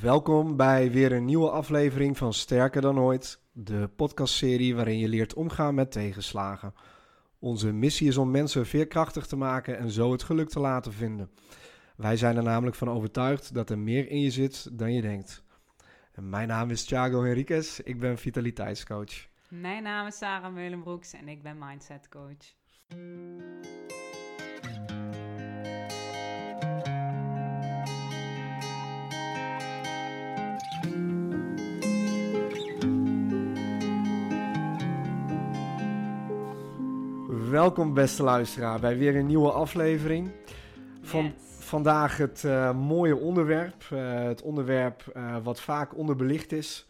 Welkom bij weer een nieuwe aflevering van Sterker dan ooit, de podcastserie waarin je leert omgaan met tegenslagen. Onze missie is om mensen veerkrachtig te maken en zo het geluk te laten vinden. Wij zijn er namelijk van overtuigd dat er meer in je zit dan je denkt. En mijn naam is Thiago Henriquez, ik ben vitaliteitscoach. Mijn naam is Sarah Meulenbroeks en ik ben mindset Welkom beste luisteraar bij weer een nieuwe aflevering. Van, Yes. Vandaag het eh, mooie onderwerp, eh, het onderwerp eh, wat vaak onderbelicht is.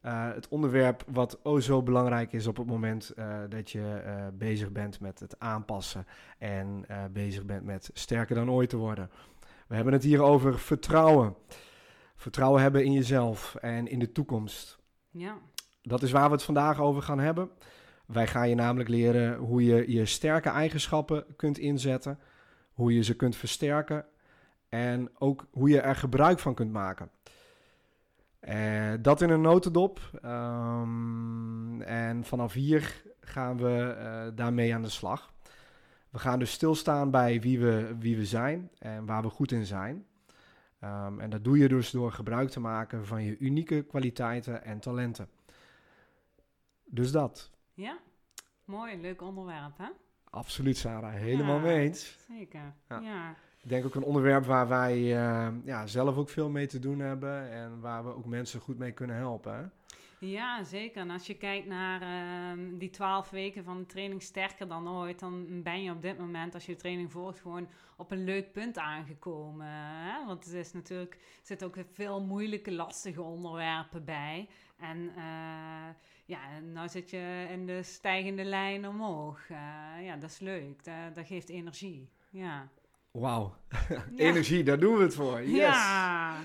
Het onderwerp wat oh zo belangrijk is op het moment dat je bezig bent met het aanpassen en bezig bent met sterker dan ooit te worden. We hebben het hier over vertrouwen. Vertrouwen hebben in jezelf en in de toekomst. Ja, Dat is waar we het vandaag over gaan hebben. Wij gaan je namelijk leren hoe je je sterke eigenschappen kunt inzetten, hoe je ze kunt versterken en ook hoe je er gebruik van kunt maken. Eh, dat in een notendop. Ehm, en vanaf hier gaan we eh, daarmee aan de slag. We gaan dus stilstaan bij wie we, wie we zijn en waar we goed in zijn. Ehm, en dat doe je dus door gebruik te maken van je unieke kwaliteiten en talenten. Dus dat. Ja. Mooi, leuk onderwerp, hè? Absoluut, Sarah. Helemaal Ja. mee eens. Zeker. Ja. Ja. Ik denk ook een onderwerp waar wij eh, ja, zelf ook veel mee te doen hebben. En waar we ook mensen goed mee kunnen helpen. Ja, zeker. En als je kijkt naar ehm, die twaalf weken van de training sterker dan ooit, dan ben je op dit moment, als je de training volgt, gewoon op een leuk punt aangekomen. Hè? Want het is natuurlijk, er zitten ook veel moeilijke, lastige onderwerpen bij. En eh, ja, nou zit je in de stijgende lijn omhoog. Eh, ja, dat is leuk. Dat, dat geeft energie. Ja. Wauw. Energie, daar doen we het voor. Yes. Ja.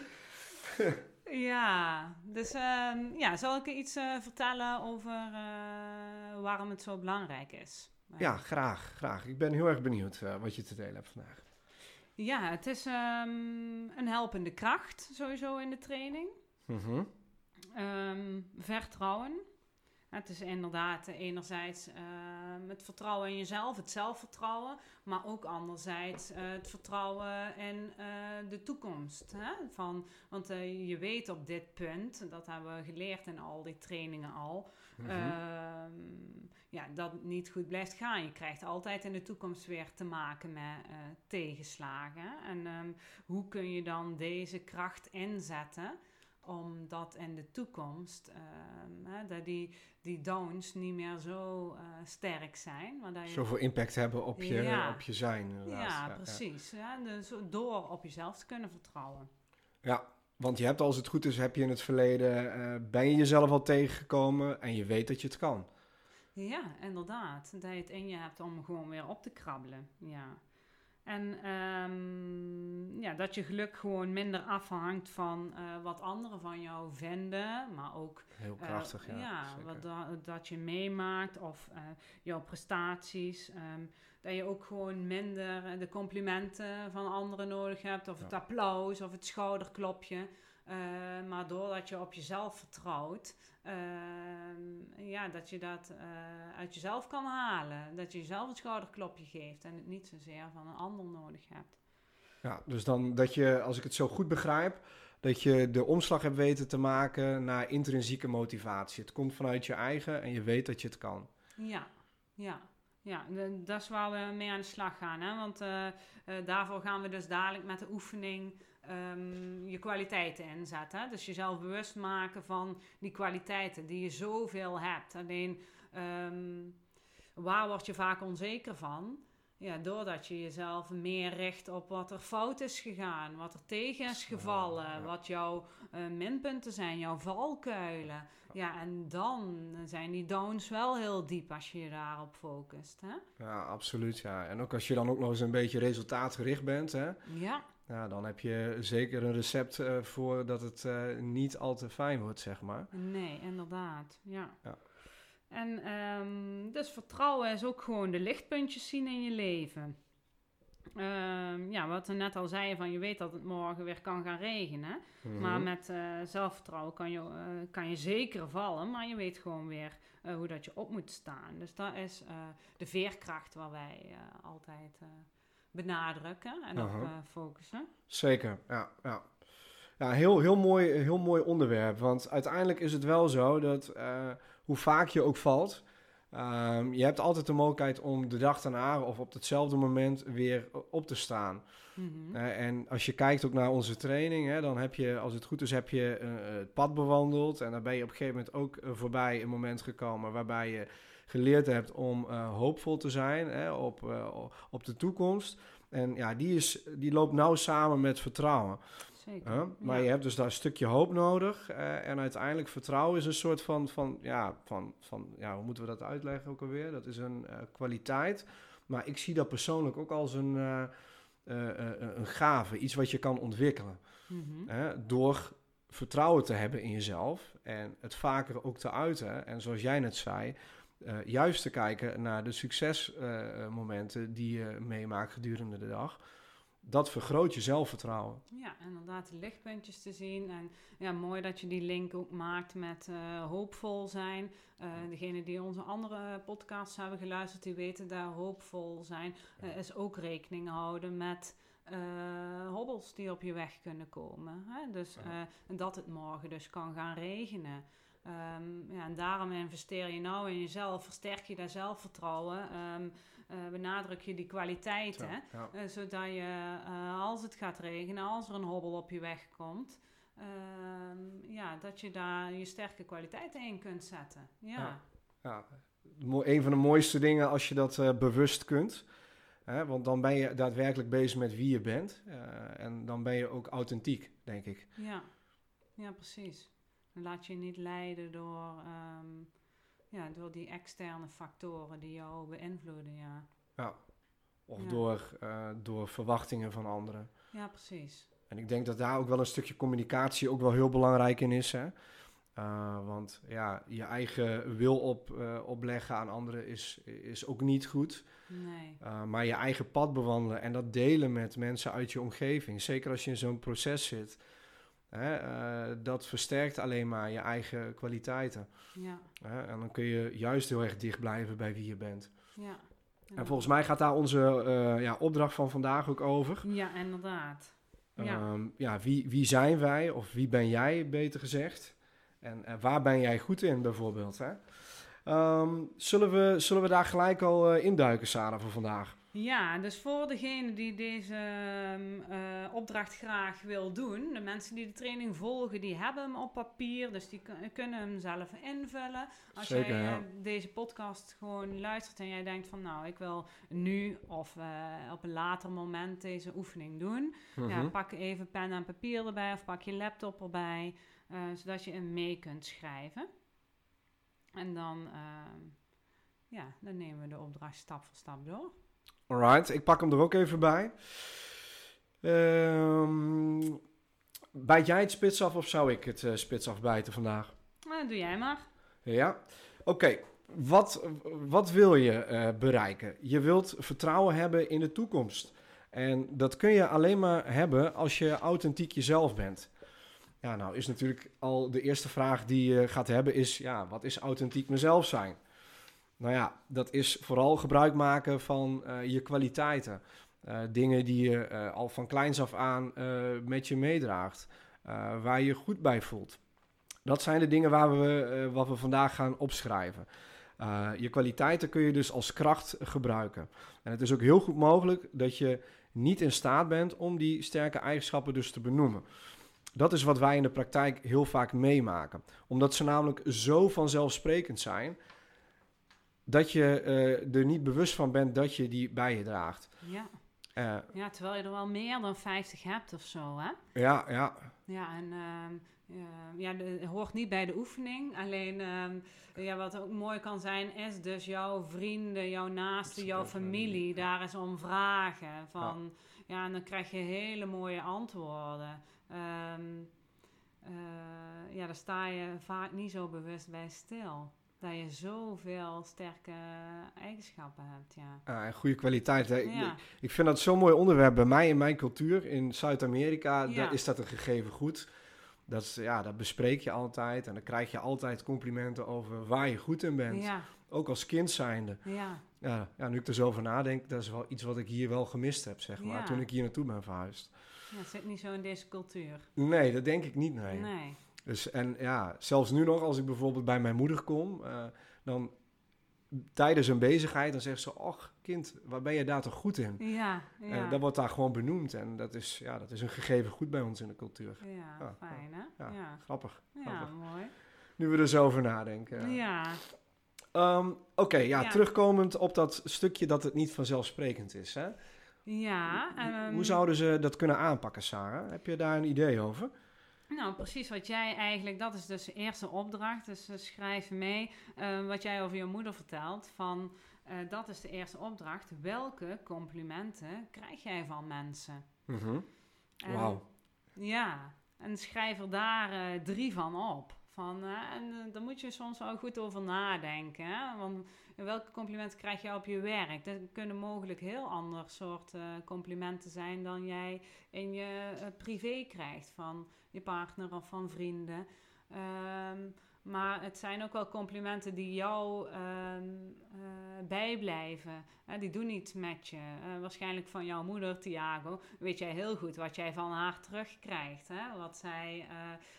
ja, dus ehm, ja, zal ik iets eh, vertellen over eh, waarom het zo belangrijk is? Ja, graag, graag. Ik ben heel erg benieuwd eh, wat je te delen hebt vandaag. Ja, het is ehm, een helpende kracht sowieso in de training. Mhm. Ehm, vertrouwen. Het is inderdaad eh, enerzijds ehm, het vertrouwen in jezelf, het zelfvertrouwen, maar ook anderzijds eh, het vertrouwen in eh, de toekomst. Hè? Van, want eh, je weet op dit punt, dat hebben we geleerd in al die trainingen al, Mhm. ehm, ja, dat het niet goed blijft gaan. Je krijgt altijd in de toekomst weer te maken met eh, tegenslagen. En ehm, hoe kun je dan deze kracht inzetten? Omdat in de toekomst ehm, hè, dat die, die downs niet meer zo eh, sterk zijn. Maar dat je, Zoveel impact hebben op je, Ja. op je zijn. Inderdaad. ja, precies. Ja, dus door op jezelf te kunnen vertrouwen. Ja, want je hebt als het goed is, heb je in het verleden, eh, ben je jezelf al tegengekomen en je weet dat je het kan. Ja, inderdaad. Dat je het in je hebt om gewoon weer op te krabbelen. Ja. En ehm, ja, dat je geluk gewoon minder afhangt van eh, wat anderen van jou vinden, maar ook Heel eh, krachtig, ja. wat da- dat je meemaakt of eh, jouw prestaties. ehm, dat je ook gewoon minder de complimenten van anderen nodig hebt, of het applaus of het schouderklopje. Eh, maar doordat je op jezelf vertrouwt, ehm, ja, dat je dat eh, uit jezelf kan halen. Dat je jezelf een schouderklopje geeft en het niet zozeer van een ander nodig hebt. Ja, dus dan dat je, als ik het zo goed begrijp, dat je de omslag hebt weten te maken naar intrinsieke motivatie. Het komt vanuit je eigen en je weet dat je het kan. Ja, ja. Ja, de- dat is waar we mee aan de slag gaan. Hè? Want eh, eh, daarvoor gaan we dus dadelijk met de oefening ehm, je kwaliteiten inzetten. Hè? Dus jezelf bewust maken van die kwaliteiten die je zoveel hebt. Alleen, ehm, waar word je vaak onzeker van? Ja, doordat je jezelf meer richt op wat er fout is gegaan, wat er tegen is gevallen, ja. wat jouw eh, minpunten zijn, jouw valkuilen. Ja, en dan zijn die downs wel heel diep als je je daarop focust. Hè? Ja, absoluut. Ja. En ook als je dan ook nog eens een beetje resultaatgericht bent, hè, Ja, ja, dan heb je zeker een recept eh, voor dat het eh, niet al te fijn wordt, zeg maar. nee, inderdaad. Ja. Ja. En ehm, dus vertrouwen is ook gewoon de lichtpuntjes zien in je leven. Ehm, ja, wat we net al zeiden, van je weet dat het morgen weer kan gaan regenen. Mhm. Maar met eh, zelfvertrouwen kan je, kan je zeker vallen, maar je weet gewoon weer hoe dat je op moet staan. Dus dat is de veerkracht waar wij altijd benadrukken en op Aha. eh, focussen. Zeker, ja. ja. Ja, heel, heel, mooi, heel mooi onderwerp. Want uiteindelijk is het wel zo dat eh, hoe vaak je ook valt, ehm, je hebt altijd de mogelijkheid om de dag daarna of op hetzelfde moment weer op te staan. Mhm. Eh, en als je kijkt ook naar onze training, hè, dan heb je, als het goed is, heb je eh, het pad bewandeld. En dan ben je op een gegeven moment ook voorbij een moment gekomen waarbij je geleerd hebt om eh, hoopvol te zijn hè, op, eh, op de toekomst. En ja, die, is, die loopt nauw samen met vertrouwen. Zeker. Maar Ja. je hebt dus daar een stukje hoop nodig. eh, en uiteindelijk vertrouwen is een soort van, van, ja, van, van, ja, hoe moeten we dat uitleggen ook alweer? Dat is een kwaliteit. Maar ik zie dat persoonlijk ook als een, een gave, iets wat je kan ontwikkelen. Mhm. Door vertrouwen te hebben in jezelf en het vaker ook te uiten. En zoals jij net zei, eh, juist te kijken naar de succesmomenten die je meemaakt gedurende de dag. Dat vergroot je zelfvertrouwen. Ja, inderdaad, de lichtpuntjes te zien. En ja, mooi dat je die link ook maakt met eh, hoopvol zijn. Eh degene die onze andere podcasts hebben geluisterd, die weten daar hoopvol zijn. eh, is ook rekening houden met hobbels die op je weg kunnen komen. Hè? Dus dat het morgen dus kan gaan regenen. Ehm, ja, en daarom investeer je nou in jezelf, versterk je dat zelfvertrouwen, ehm, eh, benadruk je die kwaliteiten. Zo, ja. Eh, zodat je, eh, als het gaat regenen, als er een hobbel op je weg komt, ehm, ja, dat je daar je sterke kwaliteiten in kunt zetten. Ja, Ja. Een van de mooiste dingen als je dat bewust kunt. Hè, want dan ben je daadwerkelijk bezig met wie je bent. en dan ben je ook authentiek, denk ik. ja. ja precies. Laat je niet leiden door, ehm, ja, door die externe factoren die jou beïnvloeden. Ja, Ja. Of Ja. Door, eh, door verwachtingen van anderen. ja precies. En ik denk dat daar ook wel een stukje communicatie ook wel heel belangrijk in is. Hè? Eh, want ja, je eigen wil op, eh, opleggen aan anderen is, is ook niet goed. Nee. Uh, maar je eigen pad bewandelen en dat delen met mensen uit je omgeving. Zeker als je in zo'n proces zit. Hè, eh, dat versterkt alleen maar je eigen kwaliteiten. Ja, Hè, en dan kun je juist heel erg dicht blijven bij wie je bent. ja. En volgens mij gaat daar onze eh, ja, opdracht van vandaag ook over. Ja, inderdaad. Ja. Ehm, ja, wie, wie zijn wij of wie ben jij, beter gezegd? En waar ben jij goed in, bijvoorbeeld? Hè? Ehm, zullen, we, zullen we daar gelijk al eh, induiken, Sarah, voor vandaag? Ja, dus voor degene die deze ehm, eh, opdracht graag wil doen, de mensen die de training volgen, die hebben hem op papier, dus die kun- kunnen hem zelf invullen. Als Zeker, jij ja. eh, deze podcast gewoon luistert en jij denkt van nou, ik wil nu of eh, op een later moment deze oefening doen, ja, Mhm. pak even pen en papier erbij of pak je laptop erbij, zodat je hem mee kunt schrijven. En dan, ehm, ja, dan nemen we de opdracht stap voor stap door. Alright, ik pak hem er ook even bij. Ehm, bijt jij het spits af of zou ik het eh, spits afbijten vandaag? Nou, doe jij maar. Ja, oké. Wat, wat wil je eh, bereiken? Je wilt vertrouwen hebben in de toekomst. En dat kun je alleen maar hebben als je authentiek jezelf bent. Ja, nou is natuurlijk al de eerste vraag die je gaat hebben is... Ja, wat is authentiek mezelf zijn? Nou ja, dat is vooral gebruik maken van eh, je kwaliteiten. Eh, dingen die je eh, al van kleins af aan met je meedraagt. Waar je je goed bij voelt. Dat zijn de dingen waar we, wat we vandaag gaan opschrijven. Je kwaliteiten kun je dus als kracht gebruiken. En het is ook heel goed mogelijk dat je niet in staat bent om die sterke eigenschappen dus te benoemen. Dat is wat wij in de praktijk heel vaak meemaken. Omdat ze namelijk zo vanzelfsprekend zijn dat je eh, er niet bewust van bent dat je die bij je draagt. Ja. Eh, ja, terwijl je er wel meer dan 50 hebt of zo, hè? ja, ja, Ja, en ehm, ja, ja, de- hoort niet bij de oefening. Alleen ehm, ja, wat ook mooi kan zijn, is dus jouw vrienden, jouw naasten, jouw familie daar eens om vragen. Van, ja. en dan krijg je hele mooie antwoorden. Ehm, eh, ja, daar sta je vaak niet zo bewust bij stil. Dat je zoveel sterke eigenschappen hebt, ja. Ah, en goede kwaliteit. Hè? Ja, Ik vind dat zo'n mooi onderwerp. Bij mij in mijn cultuur, in Zuid-Amerika, Ja. daar is dat een gegeven goed. Dat, is, ja, dat bespreek je altijd en dan krijg je altijd complimenten over waar je goed in bent. ja, Ook als kind zijnde. ja, Ja, ja, nu ik er zo over nadenk, dat is wel iets wat ik hier wel gemist heb, zeg maar, toen ik hier naartoe ben verhuisd. ja. Het zit niet zo in deze cultuur. Nee, dat denk ik niet, nee. Nee. Dus, en ja, zelfs nu nog, als ik bijvoorbeeld bij mijn moeder kom, eh, dan tijdens een bezigheid, dan zegt ze, och kind, waar ben je daar toch goed in? Ja, ja. En dat wordt daar gewoon benoemd en dat is, ja, dat is een gegeven goed bij ons in de cultuur. ja, Ja, fijn hè? Ja, Ja, grappig. ja, mooi. Nu we er zo over nadenken. Ja, Ehm, Oké, ja, Ja. terugkomend op dat stukje dat het niet vanzelfsprekend is. Hè? ja. ehm, Hoe zouden ze dat kunnen aanpakken, Sarah? Heb je daar een idee over? Nou, precies wat jij eigenlijk, dat is dus de eerste opdracht. Dus eh, schrijf mee eh, wat jij over je moeder vertelt. Van, eh, dat is de eerste opdracht. Welke complimenten krijg jij van mensen? En- Wauw. Ja, en schrijf er daar drie van op. Van, en daar moet je soms wel goed over nadenken. Hè? Want welke complimenten krijg je op je werk? Dat kunnen mogelijk heel ander soort eh, complimenten zijn dan jij in je eh, privé krijgt van je partner of van vrienden. Ehm, maar het zijn ook wel complimenten die jou ehm, eh, bijblijven. Die doen iets met je. Waarschijnlijk van jouw moeder, Tiago, weet jij heel goed wat jij van haar terugkrijgt. Hè? Wat zij,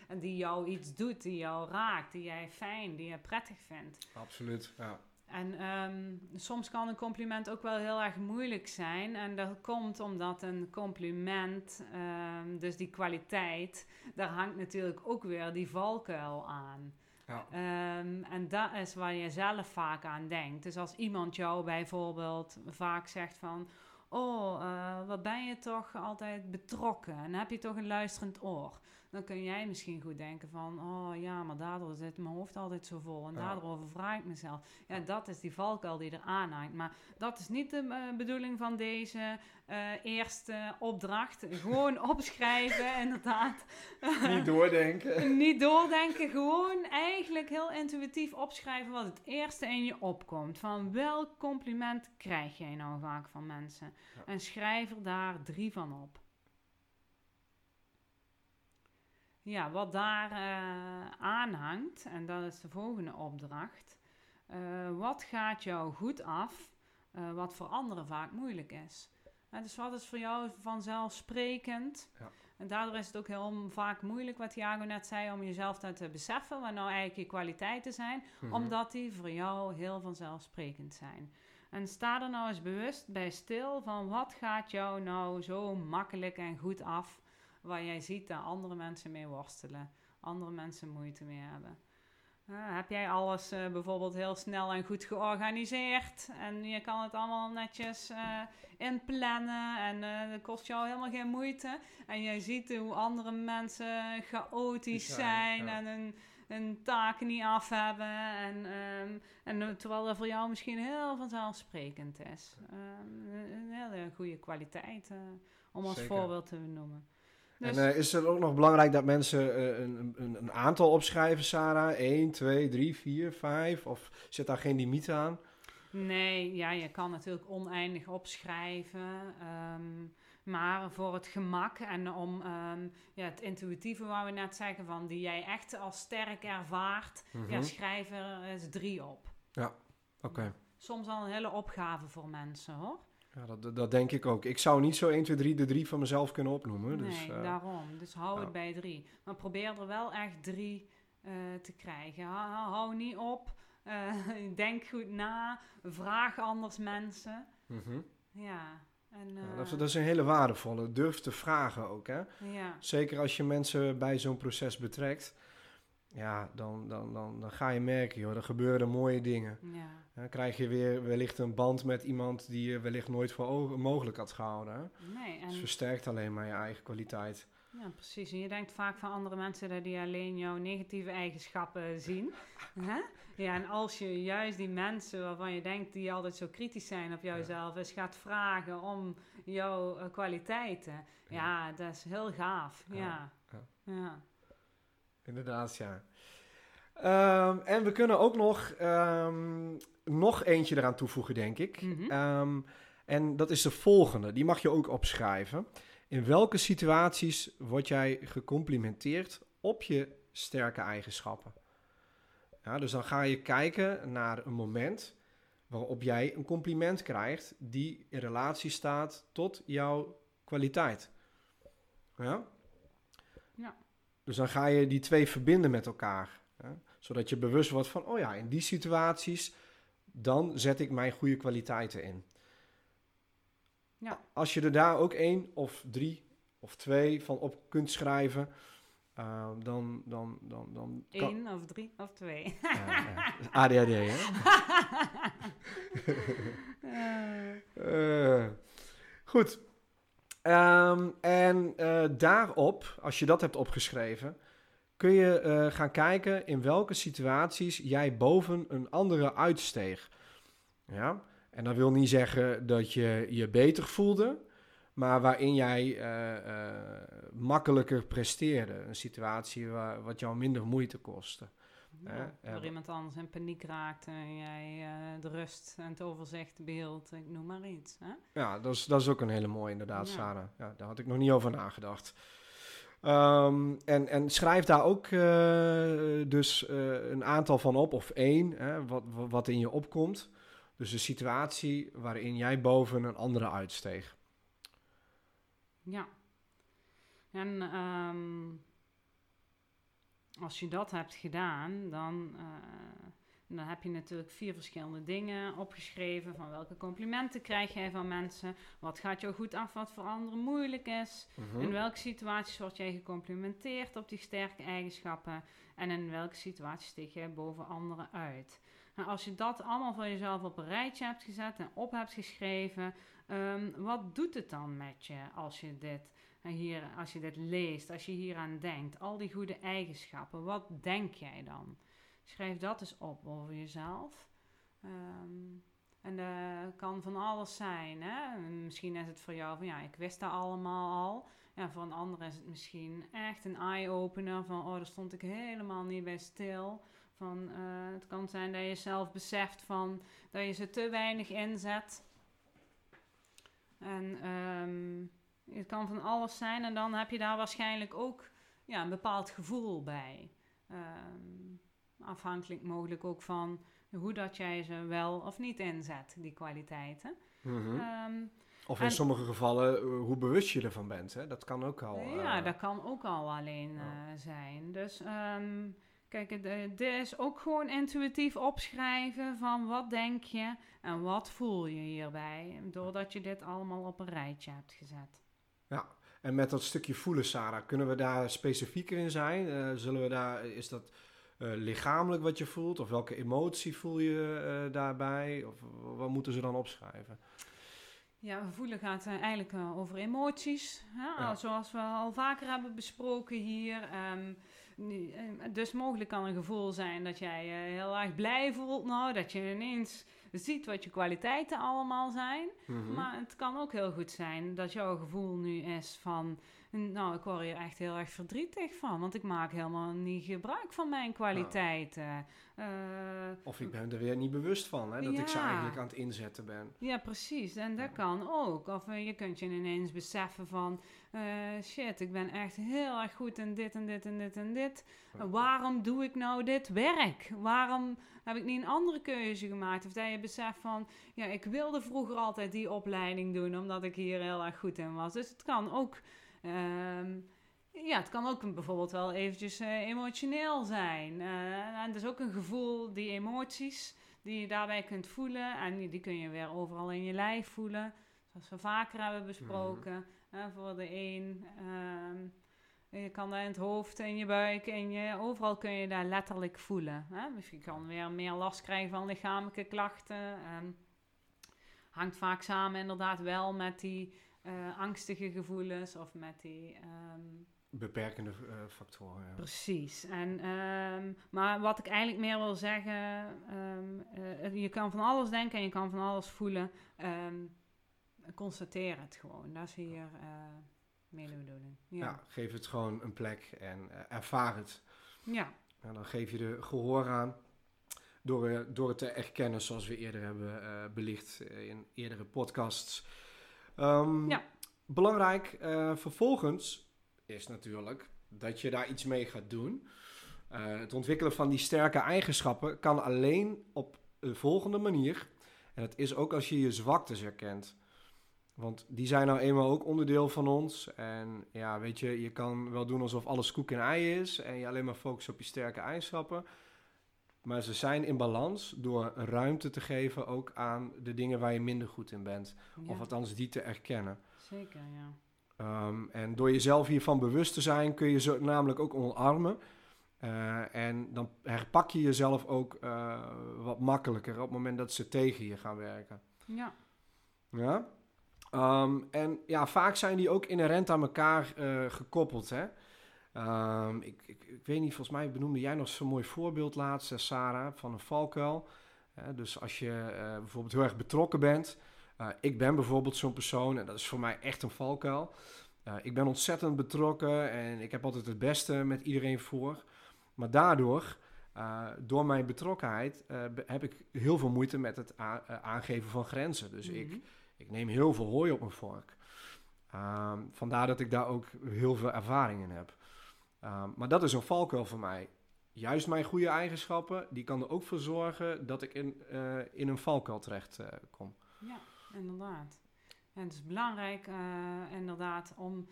en die jou iets doet, die jou raakt, die jij fijn, die je prettig vindt. Absoluut, ja. En ehm, soms kan een compliment ook wel heel erg moeilijk zijn. En dat komt omdat een compliment, ehm, dus die kwaliteit, daar hangt natuurlijk ook weer die valkuil aan. Ja. Ehm, en dat is waar je zelf vaak aan denkt. Dus als iemand jou bijvoorbeeld vaak zegt van... Oh, eh, wat ben je toch altijd betrokken en heb je toch een luisterend oor. Dan kun jij misschien goed denken van... Oh ja, maar daardoor zit mijn hoofd altijd zo vol. En Ja. daardoor overvraag ik mezelf. Ja, dat is die valkuil die er aanhangt. Maar dat is niet de eh, bedoeling van deze eh, eerste opdracht. Gewoon opschrijven, inderdaad. Niet doordenken. Niet doordenken, gewoon eigenlijk heel intuïtief opschrijven wat het eerste in je opkomt. Van welk compliment krijg jij nou vaak van mensen? Ja. En schrijf er daar drie van op. Ja, wat daar eh aanhangt, en dat is de volgende opdracht. eh, wat gaat jou goed af, eh, wat voor anderen vaak moeilijk is? Dus wat is voor jou vanzelfsprekend? Ja. En daardoor is het ook heel vaak moeilijk, wat Thiago net zei, om jezelf dat te beseffen, wat nou eigenlijk je kwaliteiten zijn, Mhm. omdat die voor jou heel vanzelfsprekend zijn. En sta er nou eens bewust bij stil van wat gaat jou nou zo makkelijk en goed af, waar jij ziet dat andere mensen mee worstelen, andere mensen moeite mee hebben. Eh, heb jij alles eh, bijvoorbeeld heel snel en goed georganiseerd en je kan het allemaal netjes eh, inplannen en dat kost jou helemaal geen moeite. En jij ziet hoe andere mensen chaotisch zijn, zijn, ja. en hun, hun taken niet af hebben. En, ehm, en terwijl dat voor jou misschien heel vanzelfsprekend is. Ehm, een hele goede kwaliteit, om als Zeker. voorbeeld te noemen. Dus, En eh, is het ook nog belangrijk dat mensen eh, een, een, een aantal opschrijven, Sarah? 1, 2, 3, 4, 5? Of zit daar geen limiet aan? Nee, ja, je kan natuurlijk oneindig opschrijven. ehm, maar voor het gemak en om ehm, ja, het intuïtieve waar we net zeggen, van die jij echt als sterk ervaart, Mhm. ja, schrijf er eens drie op. Oké. Soms al een hele opgave voor mensen hoor. Ja, dat, dat denk ik ook. Ik zou niet zo 1, 2, 3 de drie van mezelf kunnen opnoemen. Dus, nee, eh, daarom. Dus hou ja. het bij drie. Maar probeer er wel echt drie eh, te krijgen. Hou, niet op. Eh, denk goed na. Vraag anders mensen. mhm. Ja. En, Ja, dat, is- dat is een hele waardevolle. Durf te vragen ook, hè? ja. Zeker als je mensen bij zo'n proces betrekt. Ja, dan, dan, dan, dan ga je merken, joh, er gebeuren mooie dingen. Ja. Dan krijg je weer wellicht een band met iemand die je wellicht nooit voor mogelijk had gehouden. Hè? Nee, en Het versterkt alleen maar je eigen kwaliteit. Ja, precies. En je denkt vaak van andere mensen dat die alleen jouw negatieve eigenschappen zien. Hè? Ja, en als je juist die mensen waarvan je denkt die altijd zo kritisch zijn op jouzelf, eens gaat vragen om jouw eh, kwaliteiten. Ja, dat is heel gaaf. Ja. Ja, ja. Inderdaad, ja. Ehm, en we kunnen ook nog, ehm, nog eentje eraan toevoegen, denk ik. Mhm. Ehm, en dat is de volgende. Die mag je ook opschrijven. In welke situaties word jij gecomplimenteerd op je sterke eigenschappen? Ja, dus dan ga je kijken naar een moment waarop jij een compliment krijgt die in relatie staat tot jouw kwaliteit. Ja? Ja. Dus dan ga je die twee verbinden met elkaar. Hè? Zodat je bewust wordt van, oh ja, in die situaties, dan zet ik mijn goede kwaliteiten in. Ja. Als je er daar ook één of drie of twee van op kunt schrijven, uh, dan, dan, dan, dan kan... Eén of drie of twee. Ja, ja. ADHD, hè? Uh, goed. Um, en uh, daarop, als je dat hebt opgeschreven, kun je uh, gaan kijken in welke situaties jij boven een andere uitsteeg. Ja? En dat wil niet zeggen dat je je beter voelde, maar waarin jij uh, makkelijker presteerde. Een situatie waar, wat jou minder moeite kostte. Ja, waar iemand anders in paniek raakte en jij uh, de rust en het overzicht behield, ik noem maar iets. Hè? Ja, dat is, dat is ook een hele mooie inderdaad, ja. Sarah. Ja, daar had ik nog niet over nagedacht. Um, en, en schrijf daar ook uh, dus uh, een aantal van op, of één, hè, wat, wat in je opkomt. Dus de situatie waarin jij boven een andere uitsteeg. Ja. En um, als je dat hebt gedaan, dan, uh, dan heb je natuurlijk vier verschillende dingen opgeschreven. Van welke complimenten krijg jij van mensen? Wat gaat jou goed af, wat voor anderen moeilijk is? Mhm. In welke situaties word jij gecomplimenteerd op die sterke eigenschappen? En in welke situaties steek jij boven anderen uit? Nou, als je dat allemaal voor jezelf op een rijtje hebt gezet en op hebt geschreven, um, wat doet het dan met je als je dit hier, als je dit leest, als je hieraan denkt, al die goede eigenschappen, wat denk jij dan? Schrijf dat eens op over jezelf. Um, en dat kan van alles zijn. Hè? Misschien is het voor jou van ja, ik wist dat allemaal al. Ja, voor een ander is het misschien echt een eye-opener van oh, daar stond ik helemaal niet bij stil. Van, uh, het kan zijn dat je zelf beseft van dat je ze te weinig inzet. En um, het kan van alles zijn en dan heb je daar waarschijnlijk ook ja, een bepaald gevoel bij. Um, afhankelijk mogelijk ook van hoe dat jij ze wel of niet inzet, die kwaliteiten. Mm -hmm. um, of in en, sommige gevallen hoe bewust je ervan bent. Hè? Dat kan ook al. Ja, uh, dat kan ook al alleen uh, zijn. Dus um, kijk, dit is ook gewoon intuïtief opschrijven van wat denk je en wat voel je hierbij. Doordat je dit allemaal op een rijtje hebt gezet. Ja, en met dat stukje voelen, Sarah, kunnen we daar specifieker in zijn? Uh, zullen we daar, is dat uh, lichamelijk wat je voelt? Of welke emotie voel je uh, daarbij? Of wat moeten ze dan opschrijven? Ja, voelen gaat eigenlijk over emoties. Hè? Ja. Zoals we al vaker hebben besproken hier. Um, dus mogelijk kan een gevoel zijn dat jij heel erg blij voelt. Nou, dat je ineens ziet wat je kwaliteiten allemaal zijn. Mm -hmm. Maar het kan ook heel goed zijn dat jouw gevoel nu is van... Nou, ik word hier echt heel erg verdrietig van. Want ik maak helemaal niet gebruik van mijn kwaliteiten. Uh, of ik ben er weer niet bewust van, hè, dat ja. ik ze eigenlijk aan het inzetten ben. Ja, precies. En dat Ja. kan ook. Of uh, je kunt je ineens beseffen van... uh, shit, ik ben echt heel erg goed in dit en dit en dit en dit. Waarom doe ik nou dit werk? Waarom heb ik niet een andere keuze gemaakt? Of dat je beseft van... Ja, ik wilde vroeger altijd die opleiding doen... omdat ik hier heel erg goed in was. Dus het kan ook... Um, ja, het kan ook bijvoorbeeld wel eventjes uh, emotioneel zijn. Uh, en het is ook een gevoel, die emoties, die je daarbij kunt voelen. En die, die kun je weer overal in je lijf voelen. Zoals we vaker hebben besproken. Mm -hmm. uh, voor de een, je kan dat in het hoofd, in je buik, in je, overal kun je dat letterlijk voelen. Hè? Dus je kan weer meer last krijgen van lichamelijke klachten. Um, hangt vaak samen inderdaad wel met die uh, angstige gevoelens of met die... Um, Beperkende uh, factoren. Ja. Precies. En, um, maar wat ik eigenlijk meer wil zeggen, um, uh, je kan van alles denken en je kan van alles voelen. constateer het gewoon. Dat is hier mee de bedoeling. Ja. ja. geef het gewoon een plek en ervaar het. Ja. En dan geef je er gehoor aan door, eh, door het te erkennen, zoals we eerder hebben eh, belicht eh, in eerdere podcasts. Ehm, Ja. Belangrijk eh, vervolgens is natuurlijk dat je daar iets mee gaat doen. Eh, het ontwikkelen van die sterke eigenschappen kan alleen op de volgende manier. En dat is ook als je je zwaktes herkent. Want die zijn nou eenmaal ook onderdeel van ons. En ja, weet je, je kan wel doen alsof alles koek en ei is. En je alleen maar focust op je sterke eigenschappen. Maar ze zijn in balans door ruimte te geven ook aan de dingen waar je minder goed in bent. Ja, Of althans die te erkennen. zeker, ja. Ehm, en door jezelf hiervan bewust te zijn, kun je ze namelijk ook omarmen. Eh, en dan herpak je jezelf ook eh, wat makkelijker op het moment dat ze tegen je gaan werken. Ja, Ja? Ehm, en ja, vaak zijn die ook inherent aan elkaar eh, gekoppeld. Hè? Ehm, ik, ik, ik weet niet, volgens mij benoemde jij nog zo'n mooi voorbeeld laatst, eh, Sarah, van een valkuil. Dus als je eh, bijvoorbeeld heel erg betrokken bent. eh, ik ben bijvoorbeeld zo'n persoon en dat is voor mij echt een valkuil. Ik ben ontzettend betrokken en ik heb altijd het beste met iedereen voor. Maar daardoor, door mijn betrokkenheid, be- heb ik heel veel moeite met het aangeven van grenzen. Dus ik, Mhm. ik neem heel veel hooi op mijn vork. Ehm, vandaar dat ik daar ook heel veel ervaring in heb. Ehm, maar dat is een valkuil voor mij. Juist mijn goede eigenschappen, die kan er ook voor zorgen dat ik in, eh, in een valkuil terecht eh, kom. Ja, inderdaad. En het is belangrijk eh, inderdaad om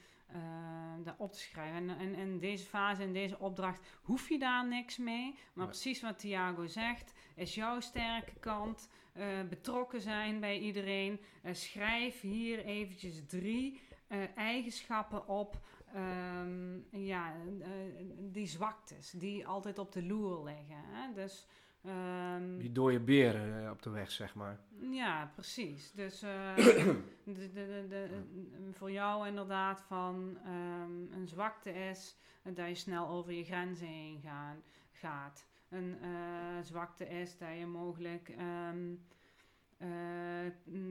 dat op te schrijven. En, in deze fase, in deze opdracht, hoef je daar niks mee. Maar Nee. precies wat Thiago zegt, is jouw sterke kant. betrokken zijn bij iedereen. Schrijf hier eventjes drie eigenschappen op. ehm, ja, eh, die zwaktes, die altijd op de loer liggen. Hè? Dus... ehm, Die dode beren eh, op de weg, zeg maar. ja, precies. Dus eh, de, de, de, de- voor jou inderdaad van ehm, een zwakte is dat je snel over je grenzen heen gaan, gaat. Een zwakte is dat je mogelijk... eh,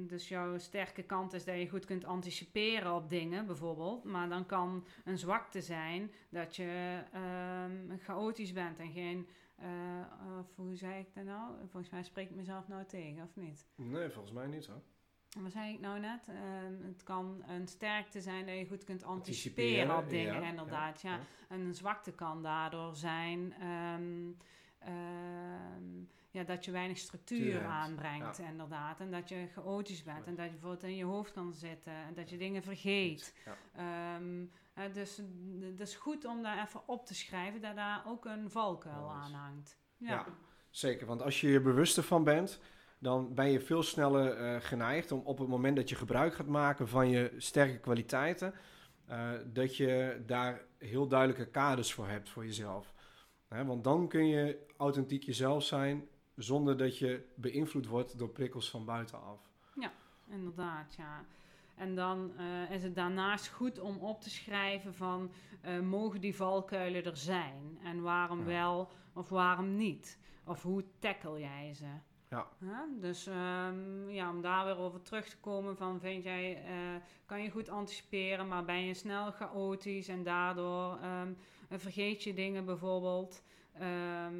dus jouw sterke kant is dat je goed kunt anticiperen op dingen, bijvoorbeeld. Maar dan kan een zwakte zijn dat je ehm, chaotisch bent en geen... eh, of hoe zei ik dat nou? Volgens mij spreek ik mezelf nou tegen, of niet? Nee, volgens mij niet hoor. Wat zei ik nou net? Ehm, het kan een sterkte zijn dat je goed kunt Anticiperen, anticiperen op dingen, ja, inderdaad. Ja, ja. En een zwakte kan daardoor zijn ehm, ja, dat je weinig structuur aanbrengt, inderdaad. En dat je chaotisch bent en dat je bijvoorbeeld in je hoofd kan zitten en dat je dingen vergeet. Ja. Eh, dus het is goed om daar even op te schrijven dat daar ook een valkuil aan hangt. Ja. Ja. Zeker, want als je je bewust ervan bent, dan ben je veel sneller eh, geneigd om op het moment dat je gebruik gaat maken van je sterke kwaliteiten, eh, dat je daar heel duidelijke kaders voor hebt voor jezelf. Hè, want dan kun je authentiek jezelf zijn zonder dat je beïnvloed wordt door prikkels van buitenaf. Inderdaad, ja. En dan eh, is het daarnaast goed om op te schrijven van... eh, mogen die valkuilen er zijn? En waarom Ja. wel of waarom niet? Of hoe tackle jij ze? Ja. Dus ehm, ja, om daar weer over terug te komen van... vind jij, eh, kan je goed anticiperen, maar ben je snel chaotisch... en daardoor ehm, vergeet je dingen bijvoorbeeld... Ehm,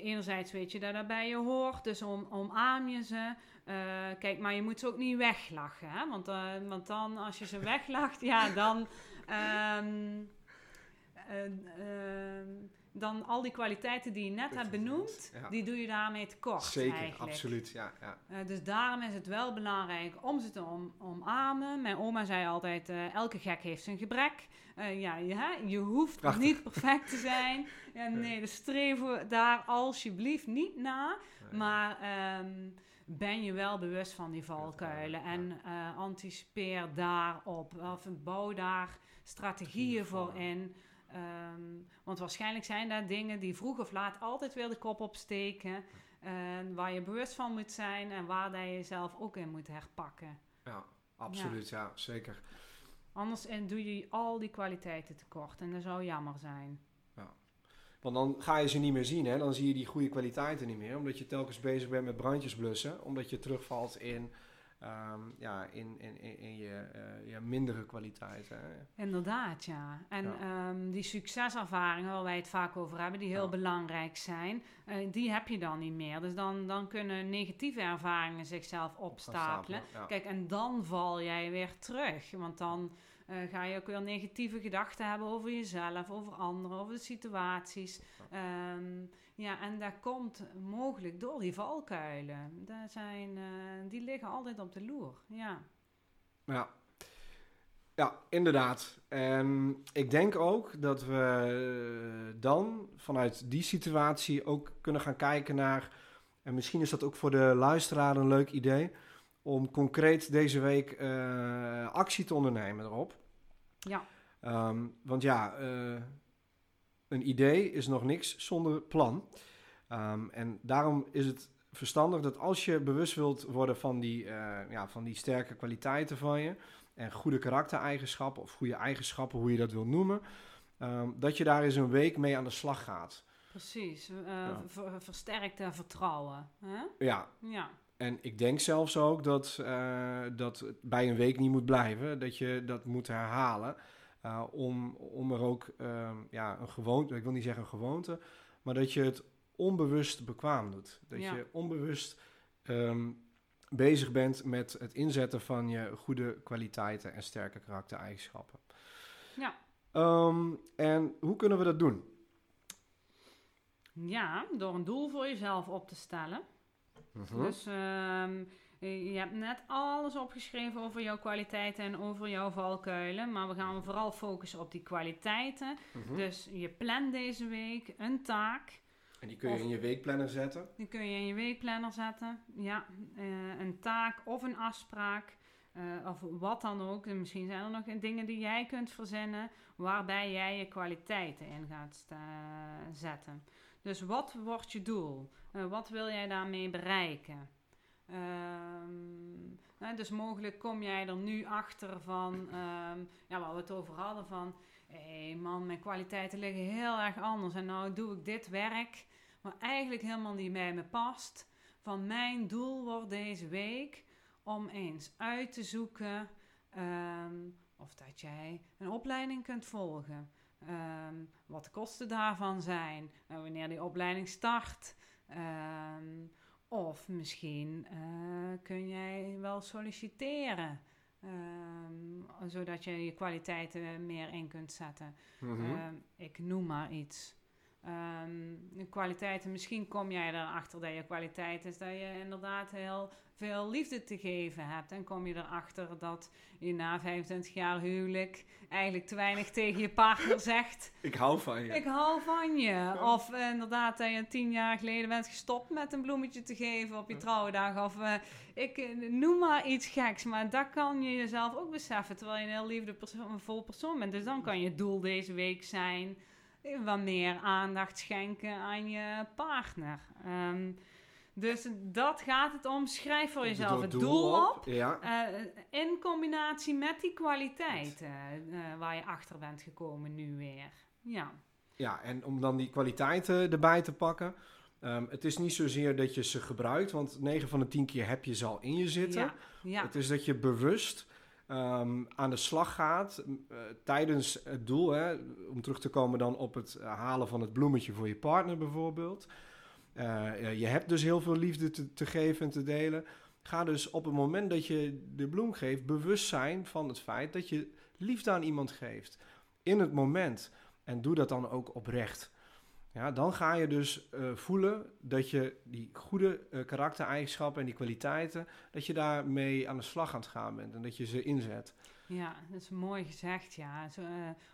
enerzijds weet je dat dat bij je hoort, dus om, omarm je ze... Eh, kijk, maar je moet ze ook niet weglachen, hè? Want, eh, want dan, als je ze weglacht, ja, dan... ehm, eh, ehm, dan al die kwaliteiten die je net hebt benoemd, Ja. die doe je daarmee tekort Zeker, eigenlijk. absoluut. Ja, ja. Eh, dus daarom is het wel belangrijk om ze te om, omarmen. Mijn oma zei altijd, eh, elke gek heeft zijn gebrek. Eh, ja, je, je hoeft Prachtig. niet perfect te zijn. Ja, nee, dus streven daar alsjeblieft niet na. Nee. Maar ehm, ben je wel bewust van die valkuilen en eh, anticipeer daarop. Of bouw daar strategieën voor. in. Ehm, want waarschijnlijk zijn dat dingen die vroeg of laat altijd weer de kop opsteken. En waar je bewust van moet zijn en waar dat je jezelf ook in moet herpakken. ja, absoluut. Ja. zeker. Anders eh, doe je al die kwaliteiten tekort en dat zou jammer zijn. Want dan ga je ze niet meer zien, hè? dan zie je die goede kwaliteiten niet meer. Omdat je telkens bezig bent met brandjes blussen. Omdat je terugvalt in ehm, ja, in, in, in, in je uh, mindere kwaliteiten. Inderdaad, ja. En Ja. ehm, die succeservaringen waar wij het vaak over hebben, die heel Ja. belangrijk zijn, eh, die heb je dan niet meer. Dus dan, dan kunnen negatieve ervaringen zichzelf opstapelen. Kijk, en dan val jij weer terug. Want dan eh, ga je ook weer negatieve gedachten hebben over jezelf, over anderen, over de situaties. Ehm, ja, en dat komt mogelijk door die valkuilen. Dat zijn, eh, die liggen altijd op de loer. Ja. Ja. ja, inderdaad. En ik denk ook dat we eh, dan vanuit die situatie ook kunnen gaan kijken naar. En misschien is dat ook voor de luisteraar een leuk idee. Om concreet deze week actie te ondernemen erop. Ja. Ehm, want ja, eh, een idee is nog niks zonder plan. Ehm, en daarom is het verstandig dat als je bewust wilt worden van die, eh, ja, van die sterke kwaliteiten van je en goede karaktereigenschappen of goede eigenschappen, hoe je dat wil noemen, ehm, dat je daar eens een week mee aan de slag gaat. Precies, eh Ja. ver- vertrouwen. Hè? Ja, Ja, en ik denk zelfs ook dat, eh, dat het bij een week niet moet blijven, dat je dat moet herhalen. eh, om, om er ook ehm, ja, een gewoonte, ik wil niet zeggen een gewoonte, maar dat je het onbewust bekwaam doet. Dat Ja. je onbewust ehm, bezig bent met het inzetten van je goede kwaliteiten en sterke karaktereigenschappen. Ja. Ehm, en hoe kunnen we dat doen? ja, door een doel voor jezelf op te stellen. Mhm. Dus ehm, je hebt net alles opgeschreven over jouw kwaliteiten en over jouw valkuilen. Maar we gaan vooral focussen op die kwaliteiten. Mhm. Dus je plant deze week een taak. En die kun je of- in je weekplanner zetten. Die kun je in je weekplanner zetten. Ja, eh, een taak of een afspraak. eh, of wat dan ook. En misschien zijn er nog dingen die jij kunt verzinnen. Waarbij jij je kwaliteiten in gaat zetten. Dus wat wordt je doel? Eh, wat wil jij daarmee bereiken? Ehm, dus mogelijk kom jij er nu achter van, ehm, ja, waar we het over hadden van, hé man, mijn kwaliteiten liggen heel erg anders en nou doe ik dit werk, maar eigenlijk helemaal niet bij me past. Van mijn doel wordt deze week om eens uit te zoeken ehm, of dat jij een opleiding kunt volgen. Ehm, wat de kosten daarvan zijn, en wanneer die opleiding start. Ehm, of misschien eh, kun jij wel solliciteren, ehm, zodat je je kwaliteiten meer in kunt zetten. Mhm. Ik noem maar iets. De kwaliteiten, misschien kom jij erachter dat je kwaliteit is dat je inderdaad heel veel liefde te geven hebt. En kom je erachter dat je na 25 jaar huwelijk eigenlijk te weinig tegen je partner zegt. ik hou van je. Ik hou van je. Of eh, inderdaad dat je tien jaar geleden bent gestopt met een bloemetje te geven op je Ja. trouwdag. Of eh, ik eh, noem maar iets geks. Maar dat kan je jezelf ook beseffen terwijl je een heel liefdevol persoon bent. Dus dan kan je doel deze week zijn wat meer aandacht schenken aan je partner. Ehm, dus dat gaat het om. Schrijf voor jezelf het doel op. Ja. Eh, in combinatie met die kwaliteiten eh, waar je achter bent gekomen nu weer. Ja, Ja, en om dan die kwaliteiten erbij te pakken. ehm, het is niet zozeer dat je ze gebruikt, want 9 van de 10 keer heb je ze al in je zitten. ja, ja. Het is dat je bewust ehm, aan de slag gaat eh, tijdens het doel. Hè, om terug te komen dan op het halen van het bloemetje voor je partner bijvoorbeeld. Eh, je hebt dus heel veel liefde te, te geven en te delen. Ga dus op het moment dat je de bloem geeft bewust zijn van het feit dat je liefde aan iemand geeft. In het moment. En doe dat dan ook oprecht. Ja, dan ga je dus eh, voelen dat je die goede eh, karaktereigenschappen en die kwaliteiten, dat je daarmee aan de slag aan het gaan bent en dat je ze inzet. ja, dat is mooi gezegd, ja. Zo, eh,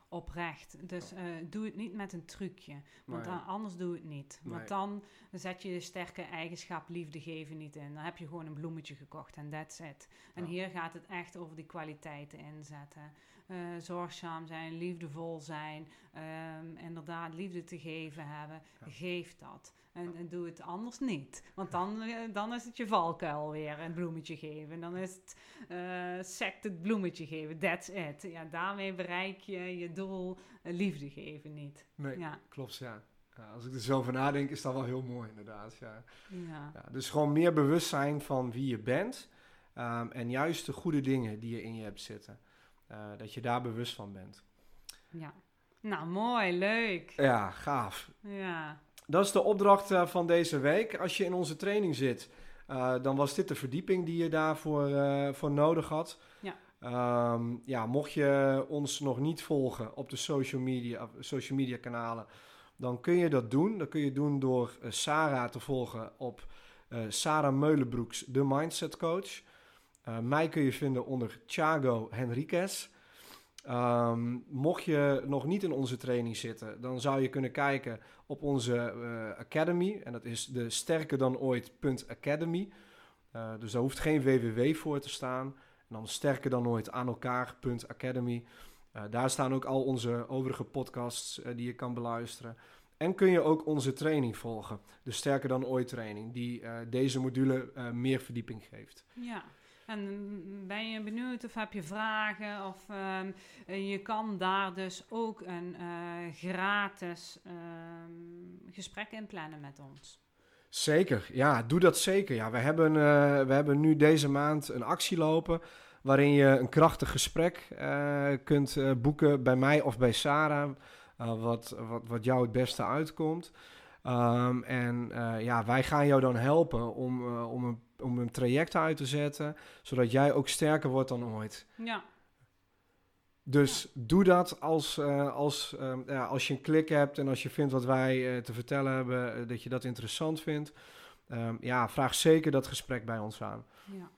oprecht. Dus doe het niet met een trucje. Want Nee. dan- anders doe het niet. Nee. Want dan zet je de sterke eigenschap liefde geven niet in. Dan heb je gewoon een bloemetje gekocht en that's it. En Ja. hier gaat het echt over die kwaliteiten inzetten. Eh, zorgzaam zijn, liefdevol zijn, ehm, inderdaad liefde te geven hebben. Ja. Geef dat. En, en doe het anders niet. Want dan, eh, dan is het je valkuil weer, een bloemetje geven. Dan is het eh sect het bloemetje geven, that's it. Ja, daarmee bereik je je doel, liefde geven niet. Nee, Ja, klopt, ja. ja. Als ik er zo over nadenk, is dat wel heel mooi inderdaad, ja. ja. ja dus gewoon meer bewustzijn van wie je bent. Ehm, en juist de goede dingen die je in je hebt zitten. Eh, dat je daar bewust van bent. Ja. Nou, mooi, leuk. Ja, gaaf. Ja. Dat is de opdracht eh, van deze week. Als je in onze training zit, eh, dan was dit de verdieping die je daarvoor voor nodig had. Ja. Ehm, ja, mocht je ons nog niet volgen op de social media, social media kanalen, dan kun je dat doen. Dat kun je doen door Sarah te volgen op Sarah Meulenbroeks, de Mindset Coach. Eh, mij kun je vinden onder Thiago Henriquez. Ehm, mocht je nog niet in onze training zitten, dan zou je kunnen kijken op onze eh, academy. En dat is de sterker dan ooit.academy. Eh, dus daar hoeft geen www voor te staan. En dan sterker dan ooit aan elkaar.academy. Eh daar staan ook al onze overige podcasts die je kan beluisteren. En kun je ook onze training volgen. De sterker dan ooit training. Die deze module meer verdieping geeft. Ja. En ben je benieuwd of heb je vragen? Of ehm, eh, je kan daar dus ook een eh, gratis ehm, gesprek in plannen met ons. Zeker, ja, doe dat zeker. Ja, we, hebben, eh, we hebben nu deze maand een actie lopen waarin je een krachtig gesprek eh, kunt boeken bij mij of bij Sarah, wat, wat, wat jou het beste uitkomt. Ehm, en ja, wij gaan jou dan helpen om, om, een, om een traject uit te zetten, zodat jij ook sterker wordt dan ooit. Ja, Dus doe dat als, eh, als, ehm, ja, als je een klik hebt en als je vindt wat wij eh, te vertellen hebben, eh, dat je dat interessant vindt. Ehm, ja, vraag zeker dat gesprek bij ons aan. ja.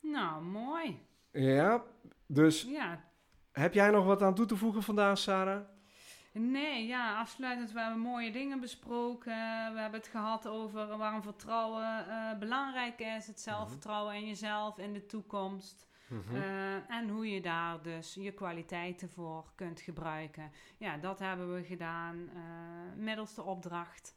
Nou, mooi. Ja, dus Ja, heb jij nog wat aan toe te voegen vandaag, Sarah? Nee, ja, afsluitend. We hebben mooie dingen besproken. We hebben het gehad over waarom vertrouwen eh, belangrijk is. Het zelfvertrouwen in jezelf in de toekomst. Mhm. Eh, en hoe je daar dus je kwaliteiten voor kunt gebruiken. Ja, dat hebben we gedaan eh, middels de opdracht.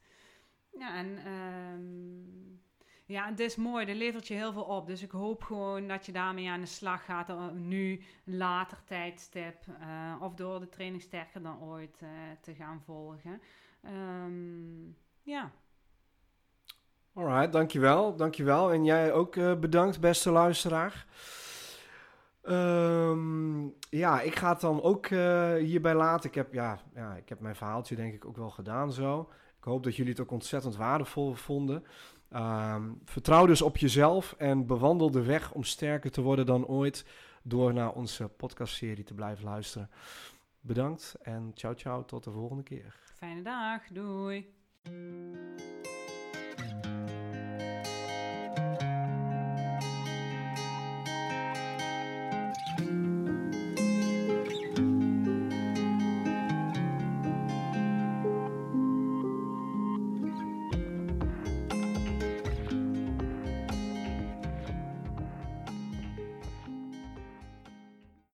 Ja, en ehm, ja, het is mooi. Dat levert je heel veel op. Dus ik hoop gewoon dat je daarmee aan de slag gaat. eh, Nu, later tijdstip. eh, of door de training sterker dan ooit eh, te gaan volgen. Ehm, ja. Alright, dankjewel, dankjewel. En jij ook bedankt, beste luisteraar. Ehm, ja, ik ga het dan ook hierbij laten. Ik heb, ja, ja, ik heb mijn verhaaltje denk ik ook wel gedaan zo. Ik hoop dat jullie het ook ontzettend waardevol vonden. Ehm, vertrouw dus op jezelf en bewandel de weg om sterker te worden dan ooit door naar onze podcastserie te blijven luisteren. Bedankt en ciao ciao tot de volgende keer. Fijne dag. Doei.